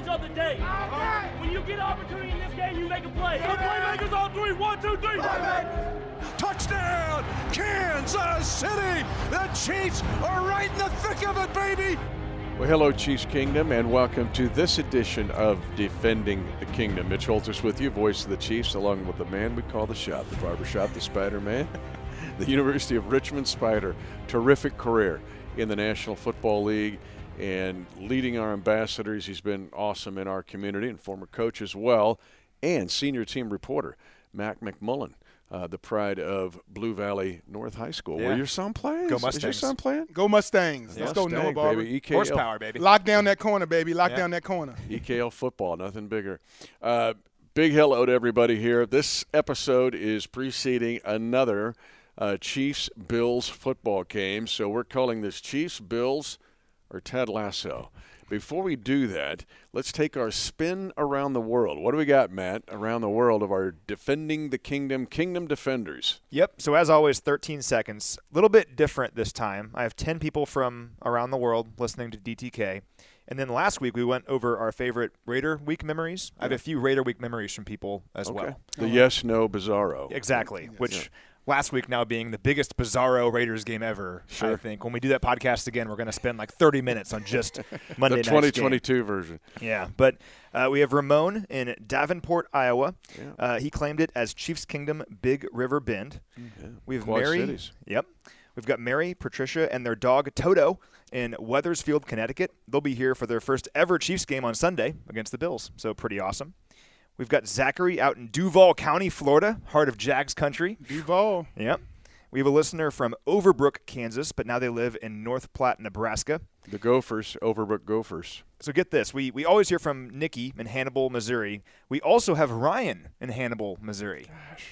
advantage of the day. When you get an opportunity in this game, you make a play. The playmakers on three. One, two, three. Touchdown, Kansas City! The Chiefs are right in the thick of it, baby! Well, hello, Chiefs Kingdom, and welcome to this edition of Defending the Kingdom. Mitch Holthus with you, voice of the Chiefs, along with the man we call the shop, the barbershop, the Spider Man, the University of Richmond Spider. Terrific career in the National Football League and leading our ambassadors. He's been awesome in our community and former coach as well, and senior team reporter, Mac McMullen uh, the pride of Blue Valley North High School. Yeah. Where your son playing? Go Mustangs. Is your Mustangs. son playing? Go Mustangs. Let's go, Mustang, Noah Barber. baby. EKL, Horsepower, baby. Lock down that corner, baby. Lock Yeah. down that corner. EKL football, nothing bigger. Uh, big hello to everybody here. This episode is preceding another uh, Chiefs Bills football game, so we're calling this Chiefs Bills or Ted Lasso. Before we do that, let's take our spin around the world. What do we got, Matt, around the world of our defending the kingdom, kingdom defenders? Yep. So as always, 13 seconds. A little bit different this time. I have 10 people from around the world listening to DTK. And then last week we went over our favorite Raider Week memories. I have a few Raider Week memories from people as well. The yes, no, bizarro. Exactly. Which last week now being the biggest Bizarro Raiders game ever. Sure. I think when we do that podcast again, we're going to spend like 30 minutes on just Monday The night's game. 2022 version. Yeah, but uh, we have Ramon in Davenport, Iowa. Uh, he claimed it as Chiefs Kingdom Big River Bend. We have Quad Mary. cities. Yep. We've got Mary, Patricia, and their dog Toto in Wethersfield, Connecticut. They'll be here for their first ever Chiefs game on Sunday against the Bills. So pretty awesome. We've got Zachary out in Duval County, Florida, heart of Jags country. Duval. Yep. We have a listener from Overbrook, Kansas, but now they live in North Platte, Nebraska. The Gophers, Overbrook Gophers. So get this. We, we always hear from Nikki in Hannibal, Missouri. We also have Ryan in Hannibal, Missouri.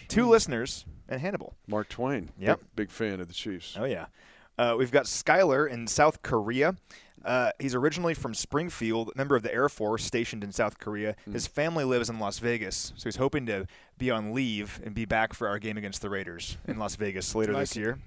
Two listeners in Hannibal. Mark Twain. Yep. Big, big fan of the Chiefs. Oh, yeah. Uh, we've got Skylar in South Korea. Uh, he's originally from Springfield, member of the Air Force stationed in South Korea. His family lives in Las Vegas, so he's hoping to be on leave and be back for our game against the Raiders in Las Vegas later Like this it. year.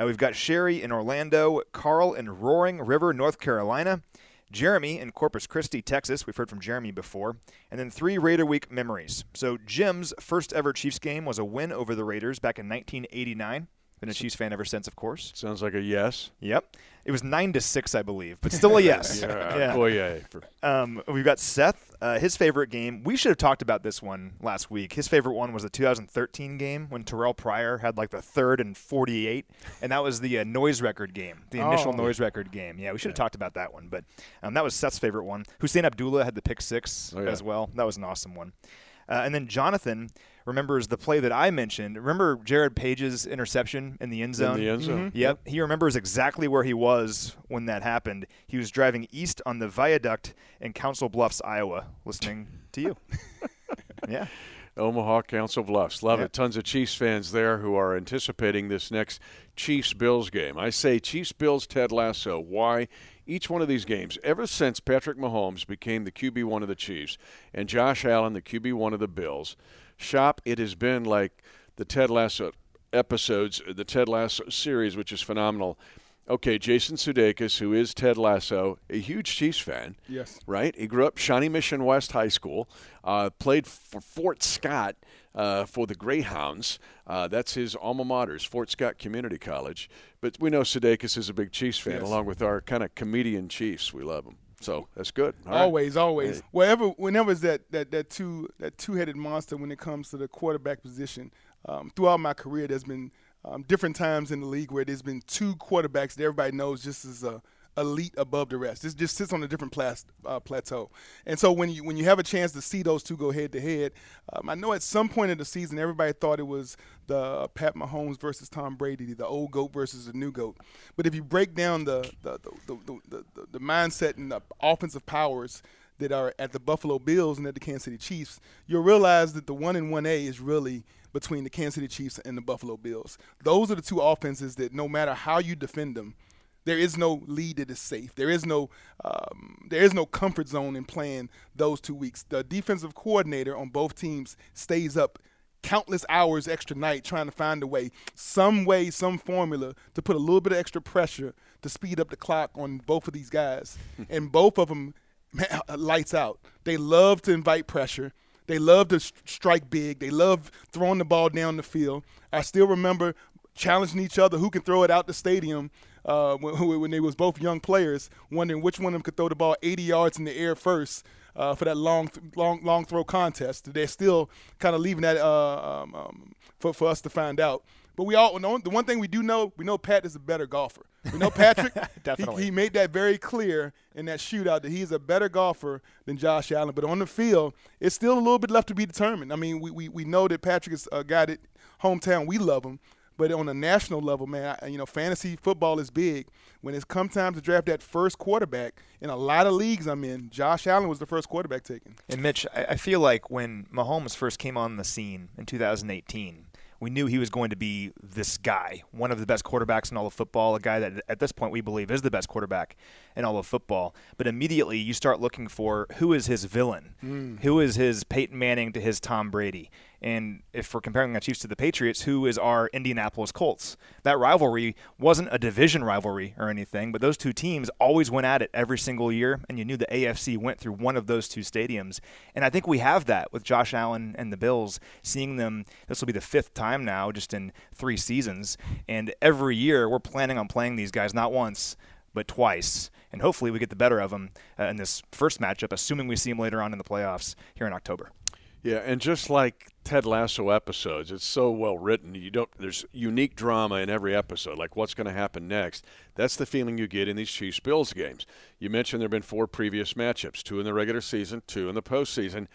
Uh, we've got Sherry in Orlando, Carl in Roaring River, North Carolina, Jeremy in Corpus Christi, Texas. We've heard from Jeremy before. And then three Raider Week memories. So Jim's first ever Chiefs game was a win over the Raiders back in 1989. Been a Chiefs fan ever since, of course. Sounds like a yes. Yep. It was nine to six, I believe, but still a yes. Yeah. Boy, yeah. Um, we've got Seth. Uh, his favorite game. We should have talked about this one last week. His favorite one was the 2013 game when Terrelle Pryor had like the third and 48, and that was the uh, noise record game, the initial Oh. noise record game. Yeah, we should have talked about that one, but um, that was Seth's favorite one. Husain Abdullah had the pick six Oh, yeah. as well. That was an awesome one. Uh, and then Jonathan remembers the play that I mentioned. Remember Jarrad Page's interception in the end zone? in the end zone. Mm-hmm. Yep. He remembers exactly where he was when that happened. He was driving east on the viaduct in Council Bluffs, Iowa, listening to you. yeah. Omaha Council Bluffs. Love Yep. it. Tons of Chiefs fans there who are anticipating this next Chiefs Bills game. I say Chiefs Bills Ted Lasso. Why? Each one of these games, ever since Patrick Mahomes became the QB1 of the Chiefs and Josh Allen the QB1 of the Bills, shop, it has been like the Ted Lasso episodes, the Ted Lasso series, which is phenomenal. Okay, Jason Sudeikis, who is Ted Lasso, a huge Chiefs fan Yes. right? He grew up Shawnee Mission West High School, uh, played for Fort Scott uh, for the Greyhounds. Uh, that's his alma mater, is Fort Scott Community College. But we know Sudeikis is a big Chiefs fan, Yes. along with our kind of comedian Chiefs. We love him. So that's good. All right. Always, always. Wherever, whenever is that that that two that two-headed monster when it comes to the quarterback position. Um, throughout my career, there's been um, different times in the league where there's been two quarterbacks that everybody knows just as a elite above the rest. This just sits on a different plas- uh, plateau. And so when you when you have a chance to see those two go head to head, um, I know at some point in the season everybody thought it was the uh, Pat Mahomes versus Tom Brady, the old goat versus the new goat. But if you break down the the the, the, the, the, the mindset and the offensive powers that are at the Buffalo Bills and at the Kansas City Chiefs, you'll realize that the one and one A is really between the Kansas City Chiefs and the Buffalo Bills. Those are the two offenses that no matter how you defend them, there is no lead that is safe. There is no um, there is no comfort zone in playing those two weeks. The defensive coordinator on both teams stays up countless hours extra night trying to find a way, some way, some formula to put a little bit of extra pressure to speed up the clock on both of these guys. and both of them man, lights out. They love to invite pressure. They love to strike big. They love throwing the ball down the field. I still remember challenging each other who can throw it out the stadium uh, when, when, they was both young players, wondering which one of them could throw the ball 80 yards in the air first uh, for that long, long, long throw contest. They're still kind of leaving that uh, um, um, for, for us to find out. But we all know the one thing we do know, we know Pat is a better golfer. We know Patrick. Definitely. He, he, made that very clear in that shootout that he's a better golfer than Josh Allen. But on the field, it's still a little bit left to be determined. I mean, we, we, we know that Patrick is a guy that hometown we love him. But on a national level, man, I, you know, fantasy football is big. When it's come time to draft that first quarterback, in a lot of leagues I'm in, Josh Allen was the first quarterback taken. And Mitch, I, I feel like when Mahomes first came on the scene in 2018, we knew he was going to be this guy, one of the best quarterbacks in all of football, a guy that at this point we believe is the best quarterback in all of football. But immediately you start looking for who is his villain, mm. who is his Peyton Manning to his Tom Brady. And if we're comparing the Chiefs to the Patriots, who is our Indianapolis Colts? That rivalry wasn't a division rivalry or anything, but those two teams always went at it every single year, and you knew the AFC went through one of those two stadiums. And I think we have that with Josh Allen and the Bills, seeing them, this will be the fifth time now, just in three seasons. And every year we're planning on playing these guys, not once, but twice. And hopefully we get the better of them uh, in this first matchup, assuming we see them later on in the playoffs here in October. Yeah, and just like Ted Lasso episodes, it's so well written. You don't there's unique drama in every episode, like what's going to happen next. That's the feeling you get in these Chiefs Bills games. You mentioned there've been four previous matchups, two in the regular season, two in the postseason.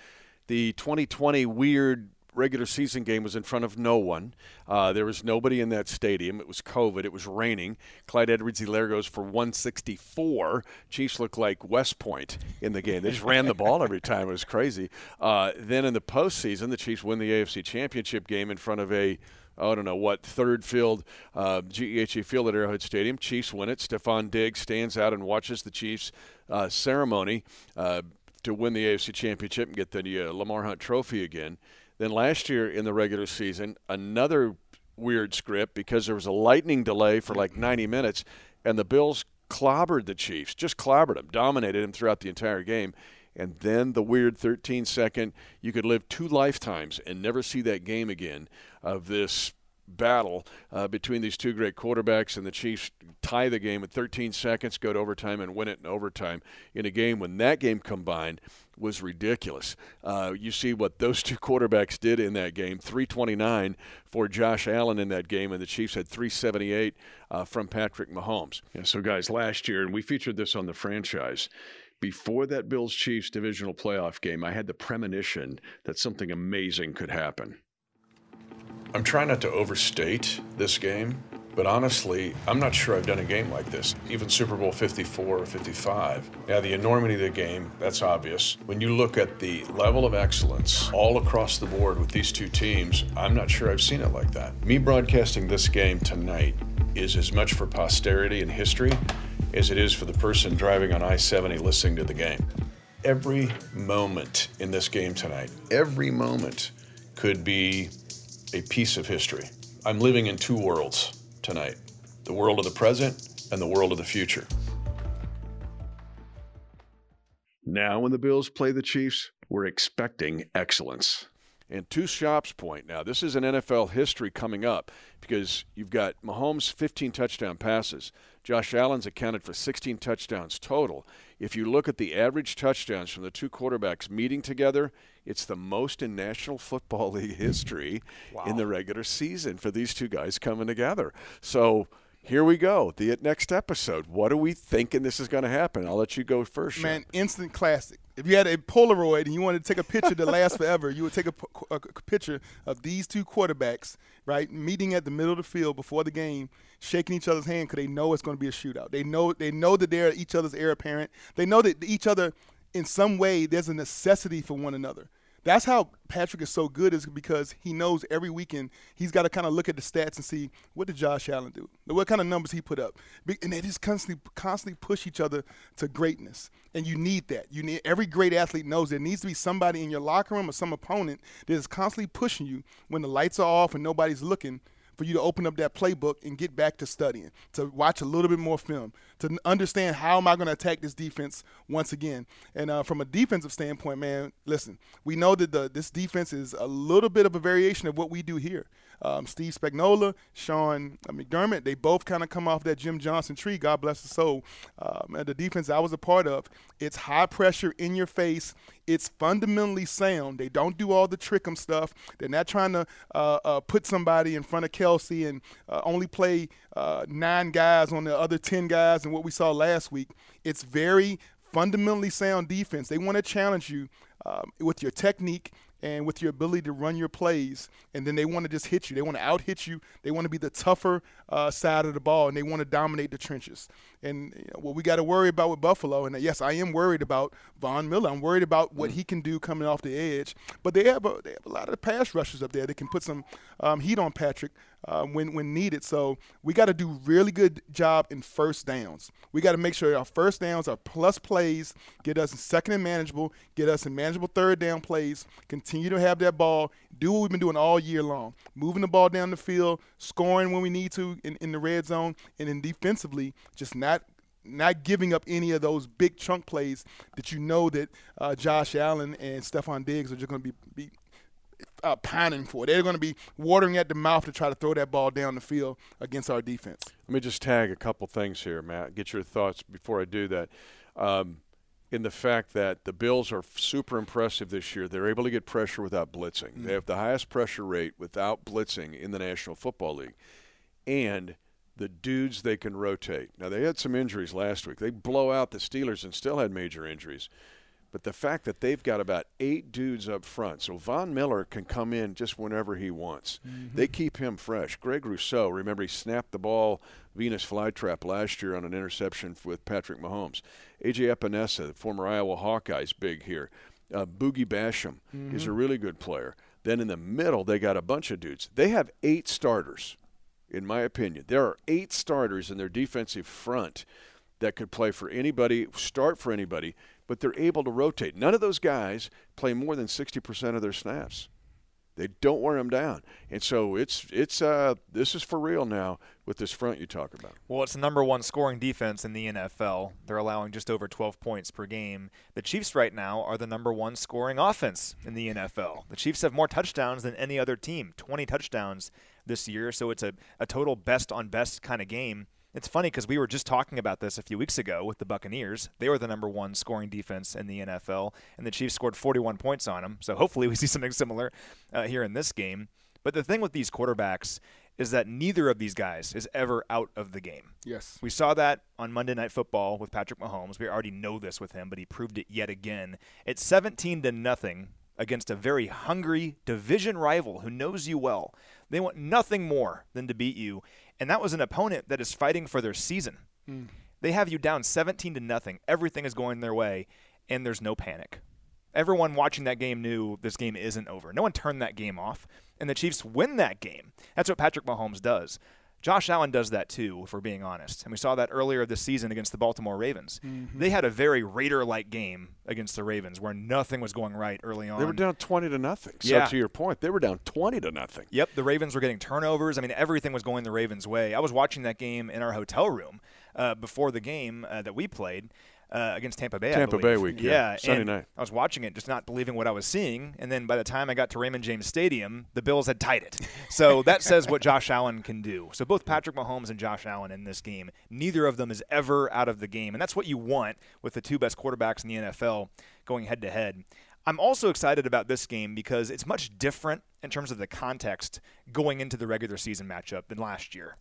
The 2020 weird regular season game was in front of no one. Uh, there was nobody in that stadium. It was COVID. It was raining. Clyde Edwards-Helaire goes for 164. Chiefs looked like West Point in the game. They just ran the ball every time. It was crazy. Uh, then in the postseason, the Chiefs win the AFC Championship game in front of a I don't know what third field, uh, GEHA Field at Arrowhead Stadium. Chiefs win it. Stefon Diggs stands out and watches the Chiefs uh, ceremony uh, to win the AFC Championship and get the uh, Lamar Hunt Trophy again. Then last year in the regular season, another weird script because there was a lightning delay for like 90 minutes, and the Bills clobbered the Chiefs, just clobbered them, dominated them throughout the entire game. And then the weird 13 second, you could live two lifetimes and never see that game again of this battle uh, between these two great quarterbacks, and the Chiefs tie the game at 13 seconds, go to overtime, and win it in overtime in a game when that game combined was ridiculous. Uh, you see what those two quarterbacks did in that game 329 for Josh Allen in that game, and the Chiefs had 378 uh, from Patrick Mahomes. Yeah, so, guys, last year, and we featured this on the franchise before that Bills Chiefs divisional playoff game, I had the premonition that something amazing could happen. I'm trying not to overstate this game, but honestly, I'm not sure I've done a game like this, even Super Bowl 54 or 55. Yeah, the enormity of the game, that's obvious. When you look at the level of excellence all across the board with these two teams, I'm not sure I've seen it like that. Me broadcasting this game tonight is as much for posterity and history as it is for the person driving on I 70 listening to the game. Every moment in this game tonight, every moment could be a piece of history. I'm living in two worlds tonight the world of the present and the world of the future. Now, when the Bills play the Chiefs, we're expecting excellence. And to Shop's point now, this is an NFL history coming up because you've got Mahomes' 15 touchdown passes. Josh Allen's accounted for 16 touchdowns total. If you look at the average touchdowns from the two quarterbacks meeting together, it's the most in National Football League history wow. in the regular season for these two guys coming together. So here we go. The next episode. What are we thinking this is going to happen? I'll let you go first. Man, instant classic. If you had a Polaroid and you wanted to take a picture that lasts forever, you would take a, a, picture of these two quarterbacks, right, meeting at the middle of the field before the game, shaking each other's hand because they know it's going to be a shootout. They know they know that they're each other's heir apparent. They know that each other, in some way, there's a necessity for one another. That's how Patrick is so good is because he knows every weekend he's got to kind of look at the stats and see what did Josh Allen do, what kind of numbers he put up, and they just constantly constantly push each other to greatness. And you need that. You need every great athlete knows there needs to be somebody in your locker room or some opponent that is constantly pushing you when the lights are off and nobody's looking for you to open up that playbook and get back to studying, to watch a little bit more film, to understand how am I going to attack this defense once again. And uh, from a defensive standpoint, man, listen, we know that the, this defense is a little bit of a variation of what we do here. Um, Steve Spagnuolo, Sean McDermott, they both kind of come off that Jim Johnson tree. God bless his soul. Um, and the defense I was a part of, it's high pressure in your face. It's fundamentally sound. They don't do all the trickum stuff. They're not trying to uh, uh, put somebody in front of Kelsey and uh, only play uh, nine guys on the other 10 guys and what we saw last week. It's very fundamentally sound defense. They want to challenge you um, with your technique and with your ability to run your plays, and then they want to just hit you. They want to out hit you. They want to be the tougher uh, side of the ball, and they want to dominate the trenches. And you know, what we got to worry about with Buffalo, and yes, I am worried about Von Miller. I'm worried about what he can do coming off the edge. But they have a, they have a lot of pass rushers up there that can put some um, heat on Patrick uh, when when needed. So we got to do really good job in first downs. We got to make sure our first downs are plus plays, get us in second and manageable, get us in manageable third down plays. Continue to have that ball. Do what we've been doing all year long, moving the ball down the field, scoring when we need to in, in the red zone, and then defensively just not not giving up any of those big chunk plays that you know that uh, Josh Allen and Stefon Diggs are just going to be, be uh, pining for. They're going to be watering at the mouth to try to throw that ball down the field against our defense. Let me just tag a couple things here, Matt. Get your thoughts before I do that. Um, in the fact that the Bills are super impressive this year, they're able to get pressure without blitzing. Mm-hmm. They have the highest pressure rate without blitzing in the National Football League, and – the dudes they can rotate. Now, they had some injuries last week. They blow out the Steelers and still had major injuries. But the fact that they've got about eight dudes up front, so Von Miller can come in just whenever he wants. Mm-hmm. They keep him fresh. Greg Rousseau, remember he snapped the ball Venus flytrap last year on an interception with Patrick Mahomes. AJ Epenesa, the former Iowa Hawkeyes, big here. Uh, Boogie Basham mm-hmm. is a really good player. Then in the middle, they got a bunch of dudes. They have eight starters in my opinion. There are eight starters in their defensive front that could play for anybody, start for anybody, but they're able to rotate. None of those guys play more than 60% of their snaps. They don't wear them down, and so it's it's uh this is for real now with this front you talk about. Well, it's the number one scoring defense in the NFL. They're allowing just over 12 points per game. The Chiefs right now are the number one scoring offense in the NFL. The Chiefs have more touchdowns than any other team, 20 touchdowns this year. So it's a, a total best on best kind of game. It's funny because we were just talking about this a few weeks ago with the Buccaneers. They were the number one scoring defense in the NFL, and the Chiefs scored 41 points on them. So hopefully we see something similar uh, here in this game. But the thing with these quarterbacks is that neither of these guys is ever out of the game. Yes. We saw that on Monday Night Football with Patrick Mahomes. We already know this with him, but he proved it yet again. It's 17 to nothing against a very hungry division rival who knows you well. They want nothing more than to beat you, and that was an opponent that is fighting for their season. Mm. They have you down 17 to nothing. Everything is going their way, and there's no panic. Everyone watching that game knew this game isn't over. No one turned that game off, and the Chiefs win that game. That's what Patrick Mahomes does. Josh Allen does that too, if we're being honest. And we saw that earlier this season against the Baltimore Ravens. Mm-hmm. They had a very Raider like game against the Ravens where nothing was going right early on. They were down 20 to nothing. So, yeah. to your point, they were down 20 to nothing. Yep. The Ravens were getting turnovers. I mean, everything was going the Ravens' way. I was watching that game in our hotel room uh, before the game uh, that we played uh, against Tampa Bay. Tampa Bay week, yeah, yeah Sunday night. I was watching it, just not believing what I was seeing, and then by the time I got to Raymond James Stadium, the Bills had tied it. So that says what Josh Allen can do. So both Patrick Mahomes and Josh Allen in this game, neither of them is ever out of the game, and that's what you want with the two best quarterbacks in the NFL going head to head. I'm also excited about this game because it's much different in terms of the context going into the regular season matchup than last year.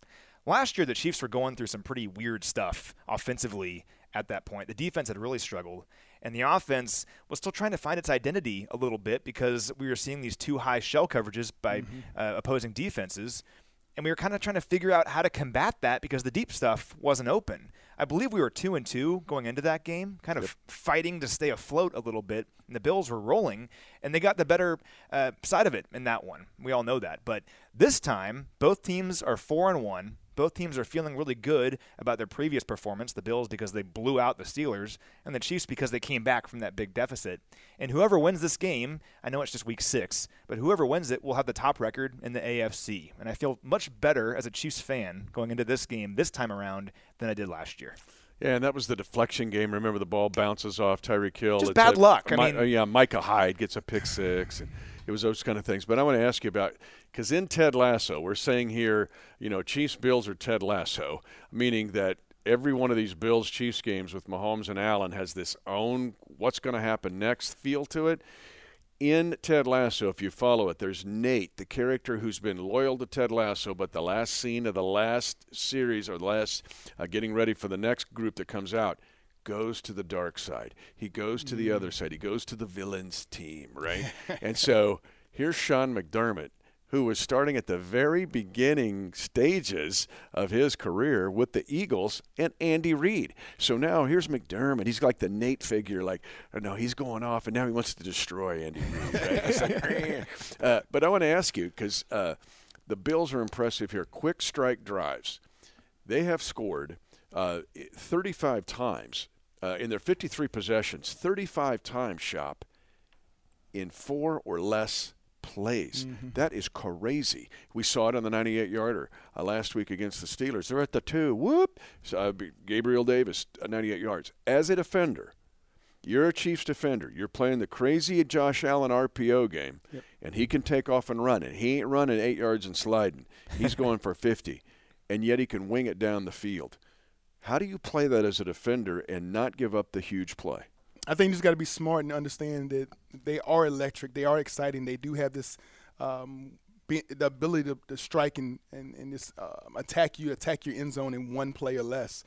Last year, the Chiefs were going through some pretty weird stuff offensively at that point. The defense had really struggled, and the offense was still trying to find its identity a little bit because we were seeing these two high shell coverages by mm-hmm. uh, opposing defenses. And we were kind of trying to figure out how to combat that because the deep stuff wasn't open. I believe we were two and two going into that game, kind of yep. fighting to stay afloat a little bit. And the Bills were rolling, and they got the better uh, side of it in that one. We all know that. But this time, both teams are four and one. Both teams are feeling really good about their previous performance. The Bills because they blew out the Steelers, and the Chiefs because they came back from that big deficit. And whoever wins this game, I know it's just week six, but whoever wins it will have the top record in the AFC. And I feel much better as a Chiefs fan going into this game this time around than I did last year. Yeah, and that was the deflection game. Remember, the ball bounces off Tyreek Hill. Just It's bad luck. I mean- yeah, Micah Hyde gets a pick six, and it was those kind of things. But I want to ask you about because in Ted Lasso, we're saying here, you know, Chiefs Bills are Ted Lasso, meaning that every one of these Bills Chiefs games with Mahomes and Allen has this own what's going to happen next feel to it. In Ted Lasso, if you follow it, there's Nate, the character who's been loyal to Ted Lasso, but the last scene of the last series or the last uh, getting ready for the next group that comes out goes to the dark side. He goes to the other side. He goes to the villains team, right? and so here's Sean McDermott, who was starting at the very beginning stages of his career with the Eagles and Andy Reid. So now here's McDermott. He's like the Nate figure, like, oh, no, he's going off, and now he wants to destroy Andy Reid. Right? Like, uh, but I want to ask you because uh, the Bills are impressive here. Quick strike drives. They have scored uh, 35 times uh, in their 53 possessions, 35 times, shop, in four or less plays. That is crazy. We saw it on the 98 yarder uh, last week against the Steelers. They're at the two. Whoop! So, uh, Gabriel Davis, uh, 98 yards. As a defender, you're a Chiefs defender. You're playing the crazy Josh Allen RPO game, and he can take off and run. And he ain't running eight yards and sliding. He's going for 50, and yet he can wing it down the field. How do you play that as a defender and not give up the huge play? I think you just got to be smart and understand that they are electric. They are exciting. They do have this um, be, the ability to, to strike and and, and just um, attack you, attack your end zone in one play or less.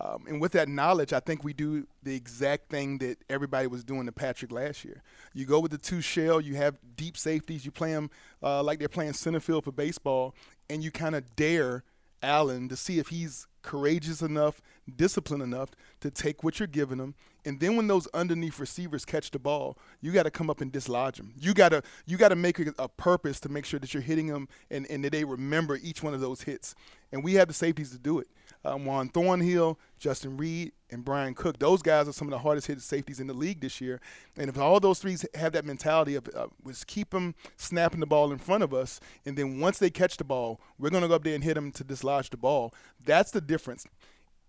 Um, and with that knowledge, I think we do the exact thing that everybody was doing to Patrick last year. You go with the two shell. You have deep safeties. You play them uh, like they're playing center field for baseball, and you kind of dare Allen to see if he's courageous enough, disciplined enough to take what you're giving them, And then when those underneath receivers catch the ball, you got to come up and dislodge them. You got to you got to make a, a purpose to make sure that you're hitting them and, and that they remember each one of those hits. And we have the safeties to do it. Um, Juan Thornhill, Justin Reid, and Bryan Cook. Those guys are some of the hardest hit safeties in the league this year. And if all those three have that mentality of uh, was keep them snapping the ball in front of us, and then once they catch the ball, we're going to go up there and hit them to dislodge the ball. That's the difference.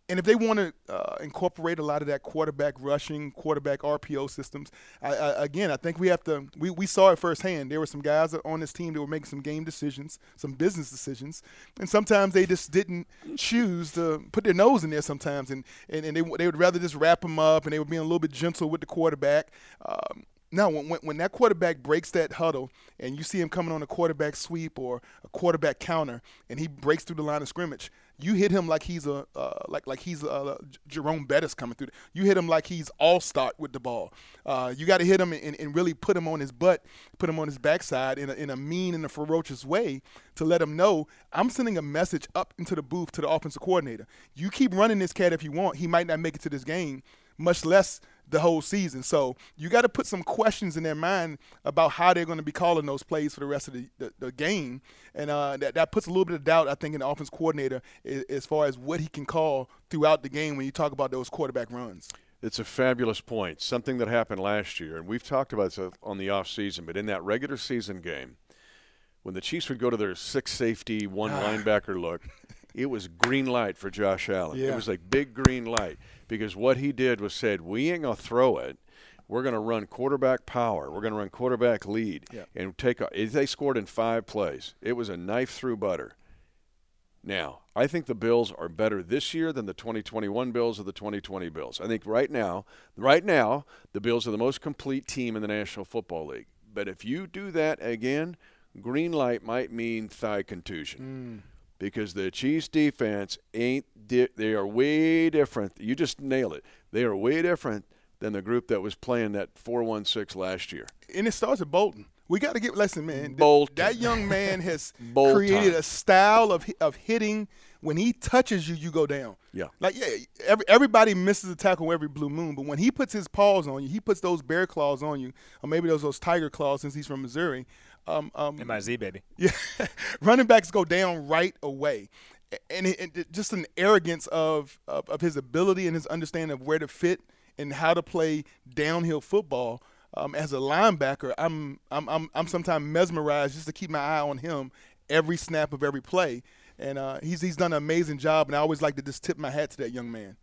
And if they want to uh, incorporate a lot of that quarterback rushing, quarterback RPO systems, I, I, again, I think we have to. We, we saw it firsthand. There were some guys on this team that were making some game decisions, some business decisions, and sometimes they just didn't choose to put their nose in there. Sometimes, and and, and they they would rather just wrap them up, and they were being a little bit gentle with the quarterback. Um, now, when, when, that quarterback breaks that huddle and you see him coming on a quarterback sweep or a quarterback counter, and he breaks through the line of scrimmage, you hit him like he's a uh, like like he's J- Jerome Bettis coming through. You hit him like he's all start with the ball. Uh, you got to hit him and, and really put him on his butt, put him on his backside in a, in a mean and a ferocious way to let him know I'm sending a message up into the booth to the offensive coordinator. You keep running this cat if you want. He might not make it to this game, much less the whole season. So you got to put some questions in their mind about how they're going to be calling those plays for the rest of the, the, the game. And uh, that, that puts a little bit of doubt, I think, in the offense coordinator as, as far as what he can call throughout the game when you talk about those quarterback runs. It's a fabulous point. Something that happened last year, and we've talked about this on the off season, but in that regular season game, when the Chiefs would go to their six safety, one linebacker look, it was green light for Josh Allen. It was like big green light because what he did was said, "We ain't gonna throw it. We're gonna run quarterback power. We're gonna run quarterback lead Yeah. and take." A, they scored in five plays. It was a knife through butter. Now, I think the Bills are better this year than the 2021 Bills or the 2020 Bills. I think right now, right now, the Bills are the most complete team in the National Football League. But if you do that again, green light might mean thigh contusion. Mm. Because the Chiefs defense ain't di- they are way different. You just nail it. They are way different than the group that was playing that 416 last year. And it starts at Bolton. We got to get listen, man. Bolton. That young man has created a style of of hitting. When he touches you, you go down. Yeah. Like yeah, every, everybody misses a tackle every blue moon, but when he puts his paws on you, he puts those bear claws on you, or maybe those those tiger claws since he's from Missouri. Um, um, MIZ, baby. yeah, running backs go down right away, and, it, it- just an arrogance of, of of his ability and his understanding of where to fit and how to play downhill football. Um, as a linebacker, I'm I'm I'm, I'm sometimes mesmerized just to keep my eye on him every snap of every play, and uh, he's he's done an amazing job, and I always like to just tip my hat to that young man.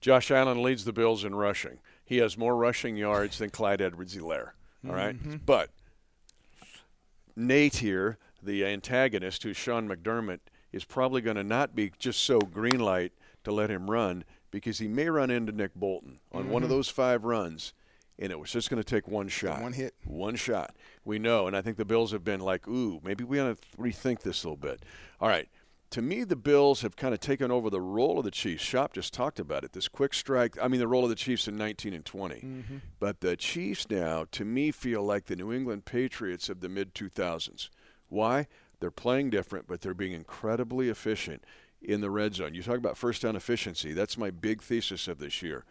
Josh Allen leads the Bills in rushing. He has more rushing yards than Clyde Edwards-Helaire. All right? Mm-hmm. But Nate here, the antagonist, who's Sean McDermott, is probably going to not be just so green light to let him run because he may run into Nick Bolton on one of mm-hmm. those five runs, and it was just going to take one shot. one hit. One shot. We know, and I think the Bills have been like, ooh, maybe we ought to rethink this a little bit. All right. To me, the Bills have kind of taken over the role of the Chiefs. Shop just talked about it. This quick strike. I mean, the role of the Chiefs in 19 and 20. Mm-hmm. But the Chiefs now, to me, feel like the New England Patriots of the mid 2000s. Why? They're playing different, but they're being incredibly efficient in the red zone. You talk about first down efficiency. That's my big thesis of this year.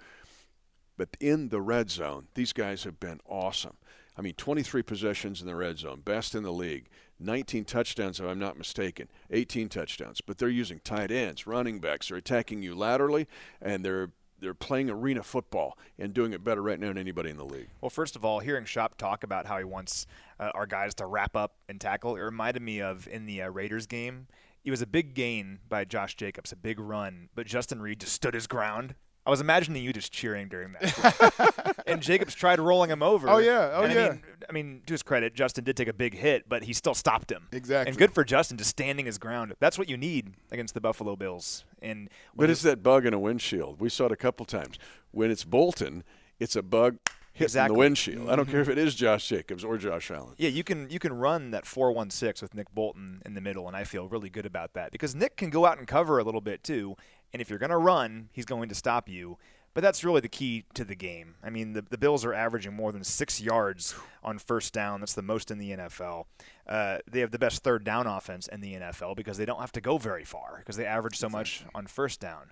But in the red zone, these guys have been awesome. I mean, 23 possessions in the red zone, best in the league. 19 touchdowns, if I'm not mistaken. 18 touchdowns. But they're using tight ends, running backs. They're attacking you laterally, and they're they're playing arena football and doing it better right now than anybody in the league. Well, first of all, hearing Shop talk about how he wants uh, our guys to wrap up and tackle, it reminded me of in the uh, Raiders game. It was a big gain by Josh Jacobs, a big run, but Justin Reid just stood his ground. I was imagining you just cheering during that. and Jacobs tried rolling him over. Oh, yeah. Oh, And I mean, I mean, to his credit, Justin did take a big hit, but he still stopped him. Exactly. And good for Justin just standing his ground. That's what you need against the Buffalo Bills. And when But it's that bug in a windshield. We saw it a couple times. When it's Bolton, it's a bug hitting Exactly. the windshield. I don't care mm-hmm. if it is Josh Jacobs or Josh Allen. Yeah, you can you can run that four one six with Nick Bolton in the middle, and I feel really good about that because Nick can go out and cover a little bit too. And if you're going to run, he's going to stop you. But that's really the key to the game. I mean, the, the Bills are averaging more than six yards on first down. That's the most in the NFL. Uh, they have the best third down offense in the NFL because they don't have to go very far because they average so much on first down.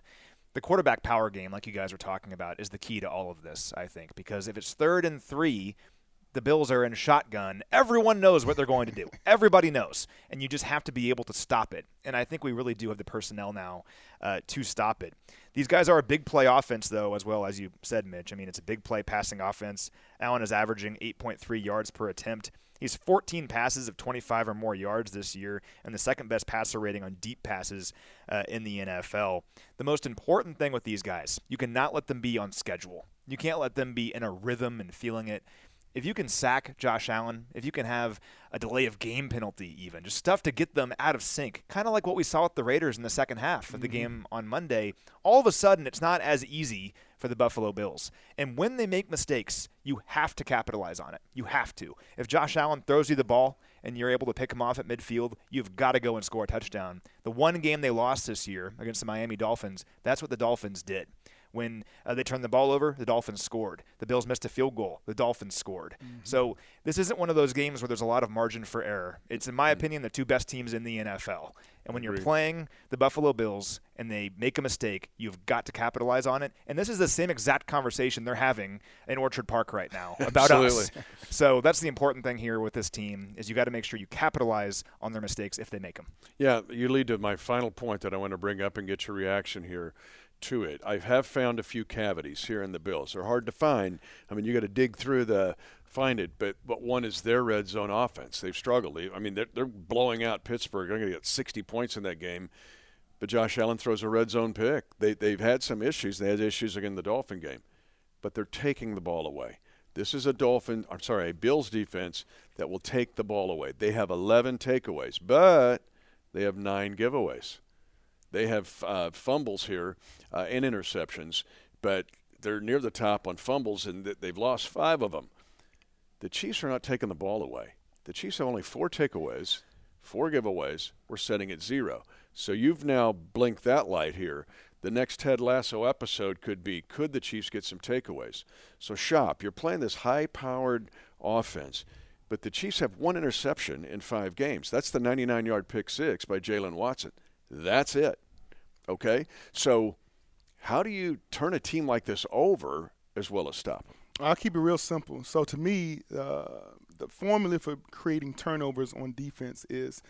The quarterback power game, like you guys were talking about, is the key to all of this, I think, because if it's third and three, the Bills are in shotgun. Everyone knows what they're going to do. Everybody knows, and you just have to be able to stop it. And I think we really do have the personnel now uh, to stop it. These guys are a big play offense, though, as well as you said, Mitch. I mean, it's a big play passing offense. Allen is averaging 8.3 yards per attempt. He's 14 passes of 25 or more yards this year, and the second best passer rating on deep passes uh, in the NFL. The most important thing with these guys, you cannot let them be on schedule. You can't let them be in a rhythm and feeling it if you can sack Josh Allen, if you can have a delay of game penalty, even just stuff to get them out of sync, kind of like what we saw with the Raiders in the second half of the mm-hmm. game on Monday, all of a sudden it's not as easy for the Buffalo Bills. And when they make mistakes, you have to capitalize on it. You have to. If Josh Allen throws you the ball and you're able to pick him off at midfield, you've got to go and score a touchdown. The one game they lost this year against the Miami Dolphins, that's what the Dolphins did. When uh, they turned the ball over, the Dolphins scored. The Bills missed a field goal. The Dolphins scored. So this isn't one of those games where there's a lot of margin for error. It's, in my opinion, the two best teams in the NFL. And when you're playing the Buffalo Bills and they make a mistake, you've got to capitalize on it. And this is the same exact conversation they're having in Orchard Park right now about us. So that's the important thing here with this team is you got to make sure you capitalize on their mistakes if they make them. Yeah, you lead to my final point that I want to bring up and get your reaction here to it. I have found a few cavities here in the Bills. They're hard to find. I mean, you got to dig through the find it, but but one is their red zone offense. They've struggled. I mean, they're, they're blowing out Pittsburgh. They're going to get 60 points in that game. But Josh Allen throws a red zone pick. They they've had some issues. They had issues again in the Dolphin game, but they're taking the ball away. This is a Dolphin, I'm sorry, a Bills defense that will take the ball away. They have 11 takeaways, but they have nine giveaways. They have uh, fumbles here uh, and interceptions, but they're near the top on fumbles, and they've lost five of them. The Chiefs are not taking the ball away. The Chiefs have only four takeaways, four giveaways. We're setting at zero. So you've now blinked that light here. The next Ted Lasso episode could be could the Chiefs get some takeaways? So, shop, you're playing this high powered offense, but the Chiefs have one interception in five games. That's the 99 yard pick six by Jaylen Watson. That's it. Okay? So, how do you turn a team like this over as well as stop them? I'll keep it real simple. So to me, uh, the formula for creating turnovers on defense is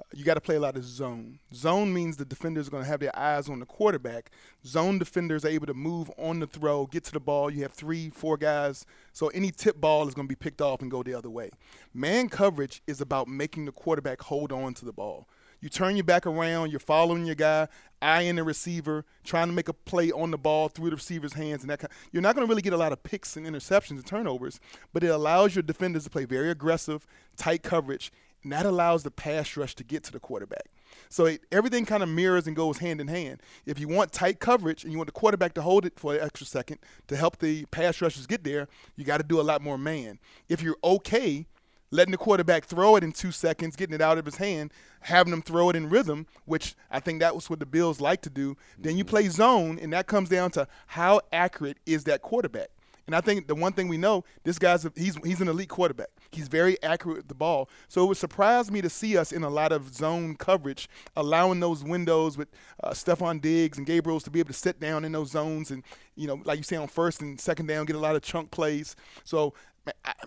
uh, you got to play a lot of zone. Zone means the defenders are going to have their eyes on the quarterback. Zone defenders are able to move on the throw, get to the ball. You have three, four guys, so any tip ball is going to be picked off and go the other way. Man coverage is about making the quarterback hold on to the ball. You turn your back around, you're following your guy, eyeing the receiver, trying to make a play on the ball through the receiver's hands, and that kind you're not going to really get a lot of picks and interceptions and turnovers, but it allows your defenders to play very aggressive, tight coverage, and that allows the pass rush to get to the quarterback. So it, everything kind of mirrors and goes hand in hand. If you want tight coverage and you want the quarterback to hold it for an extra second to help the pass rushers get there, you got to do a lot more man. If you're okay letting the quarterback throw it in two seconds, getting it out of his hand, having him throw it in rhythm, which I think that was what the Bills like to do. Then you play zone, and that comes down to how accurate is that quarterback. And I think the one thing we know, this guy's a, he's he's an elite quarterback. He's very accurate with the ball. So it would surprise me to see us in a lot of zone coverage, allowing those windows with uh, Stefon Diggs and Gabriel's to be able to sit down in those zones and you know, like you say on first and second down, get a lot of chunk plays. So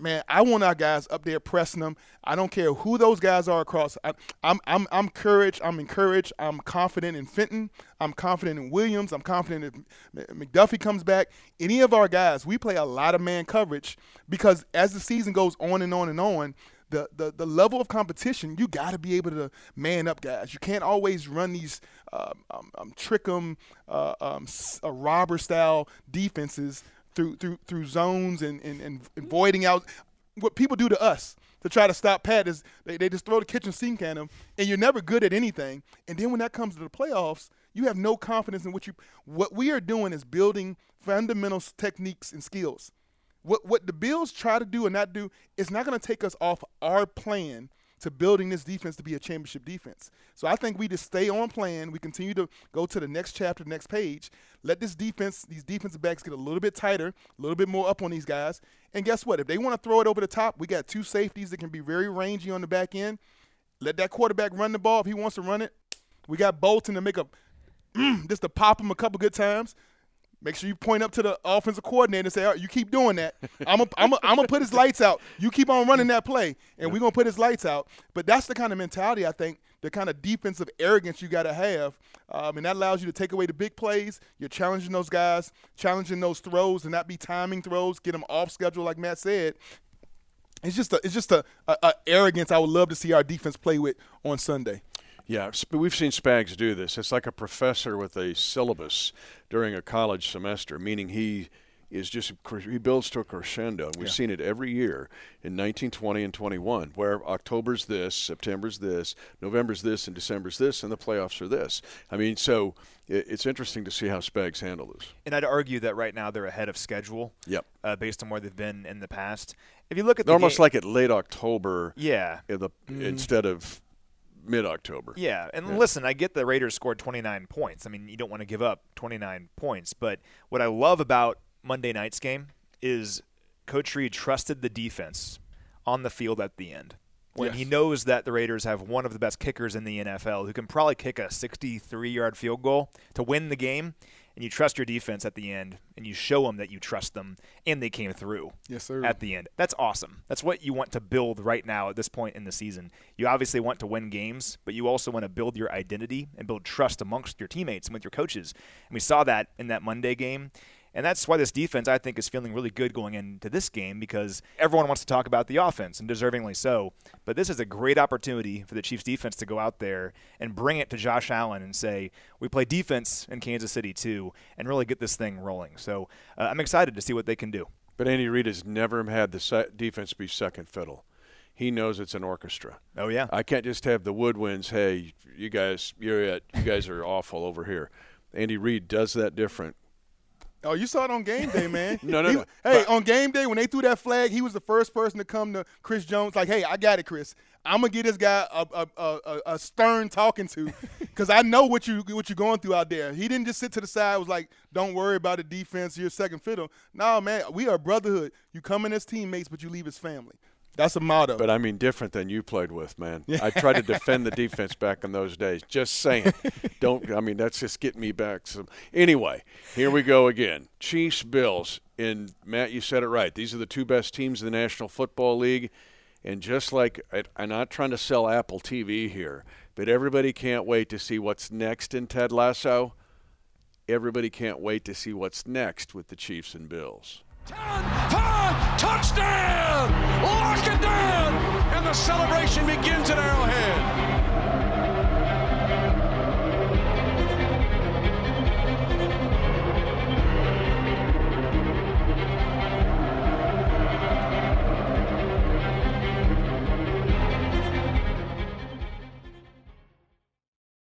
man, I want our guys up there pressing them. I don't care who those guys are across. I, am I'm, I'm, I'm encouraged. I'm encouraged. I'm confident in Fenton. I'm confident in Williams. I'm confident if McDuffie comes back. Any of our guys, we play a lot of man coverage because as the season goes on and on and on, the, the, the level of competition, you got to be able to man up guys. You can't always run these um, um, um trick them, uh, um, robber style defenses through through through zones and, and, and voiding out what people do to us to try to stop Pat is they, they just throw the kitchen sink at him and you're never good at anything. And then when that comes to the playoffs, you have no confidence in what you what we are doing is building fundamental techniques and skills. What what the Bills try to do and not do is not going to take us off our plan to building this defense to be a championship defense. So I think we just stay on plan. We continue to go to the next chapter, next page. Let this defense, these defensive backs get a little bit tighter, a little bit more up on these guys. And guess what? If they want to throw it over the top, we got two safeties that can be very rangy on the back end. Let that quarterback run the ball if he wants to run it. We got Bolton to make a mm, just to pop him a couple good times. Make sure you point up to the offensive coordinator and say, right, "You keep doing that. I'm gonna I'm I'm put his lights out. You keep on running that play, and we're gonna put his lights out." But that's the kind of mentality I think, the kind of defensive arrogance you got to have, um, and that allows you to take away the big plays. You're challenging those guys, challenging those throws, and not be timing throws, get them off schedule, like Matt said. It's just a, it's just a, a, a arrogance I would love to see our defense play with on Sunday. Yeah, we've seen Spags do this. It's like a professor with a syllabus during a college semester, meaning he is just he builds to a crescendo. We've yeah. seen it every year in 1920 and 21, where October's this, September's this, November's this, and December's this, and the playoffs are this. I mean, so it's interesting to see how Spags handle this. And I'd argue that right now they're ahead of schedule. Yep. Uh, based on where they've been in the past. If you look at they're almost game, like at late October. Yeah. In the, mm. Instead of mid October. Yeah, and yeah. listen, I get the Raiders scored 29 points. I mean, you don't want to give up 29 points, but what I love about Monday night's game is Coach Reid trusted the defense on the field at the end. When yes. he knows that the Raiders have one of the best kickers in the NFL who can probably kick a 63 yard field goal to win the game, and you trust your defense at the end and you show them that you trust them and they came through yes sir. at the end. That's awesome. That's what you want to build right now at this point in the season. You obviously want to win games but you also want to build your identity and build trust amongst your teammates and with your coaches. And we saw that in that monday game and that's why this defense, I think, is feeling really good going into this game because everyone wants to talk about the offense, and deservingly so. But this is a great opportunity for the Chiefs defense to go out there and bring it to Josh Allen and say, we play defense in Kansas City too, and really get this thing rolling. So uh, I'm excited to see what they can do. But Andy Reid has never had the defense be second fiddle he knows it's an orchestra. Oh yeah. I can't just have the woodwinds. Hey, you guys, you're at, you guys are awful over here. Andy Reid does that different Oh, you saw it on game day, man. no, no, he, no. Hey, but, on game day when they threw that flag, he was the first person to come to Chris Jones like, "Hey, I got it, Chris. I'm gonna get this guy a, a, a, a stern talking to, because I know what you what you're going through out there." He didn't just sit to the side. Was like, "Don't worry about the defense. You're second fiddle." No, man, we are brotherhood. You come in as teammates, but you leave as family. That's a motto. But I mean, different than you played with, man. I tried to defend the defense back in those days. Just saying. Don't. I mean, that's just getting me back. Some. Anyway, here we go again. Chiefs, Bills. And Matt, you said it right. These are the two best teams in the National Football League. And just like I'm not trying to sell Apple TV here, but everybody can't wait to see what's next in Ted Lasso. Everybody can't wait to see what's next with the Chiefs and Bills. 10, 5, touchdown! Lock it down! And the celebration begins at Arrowhead.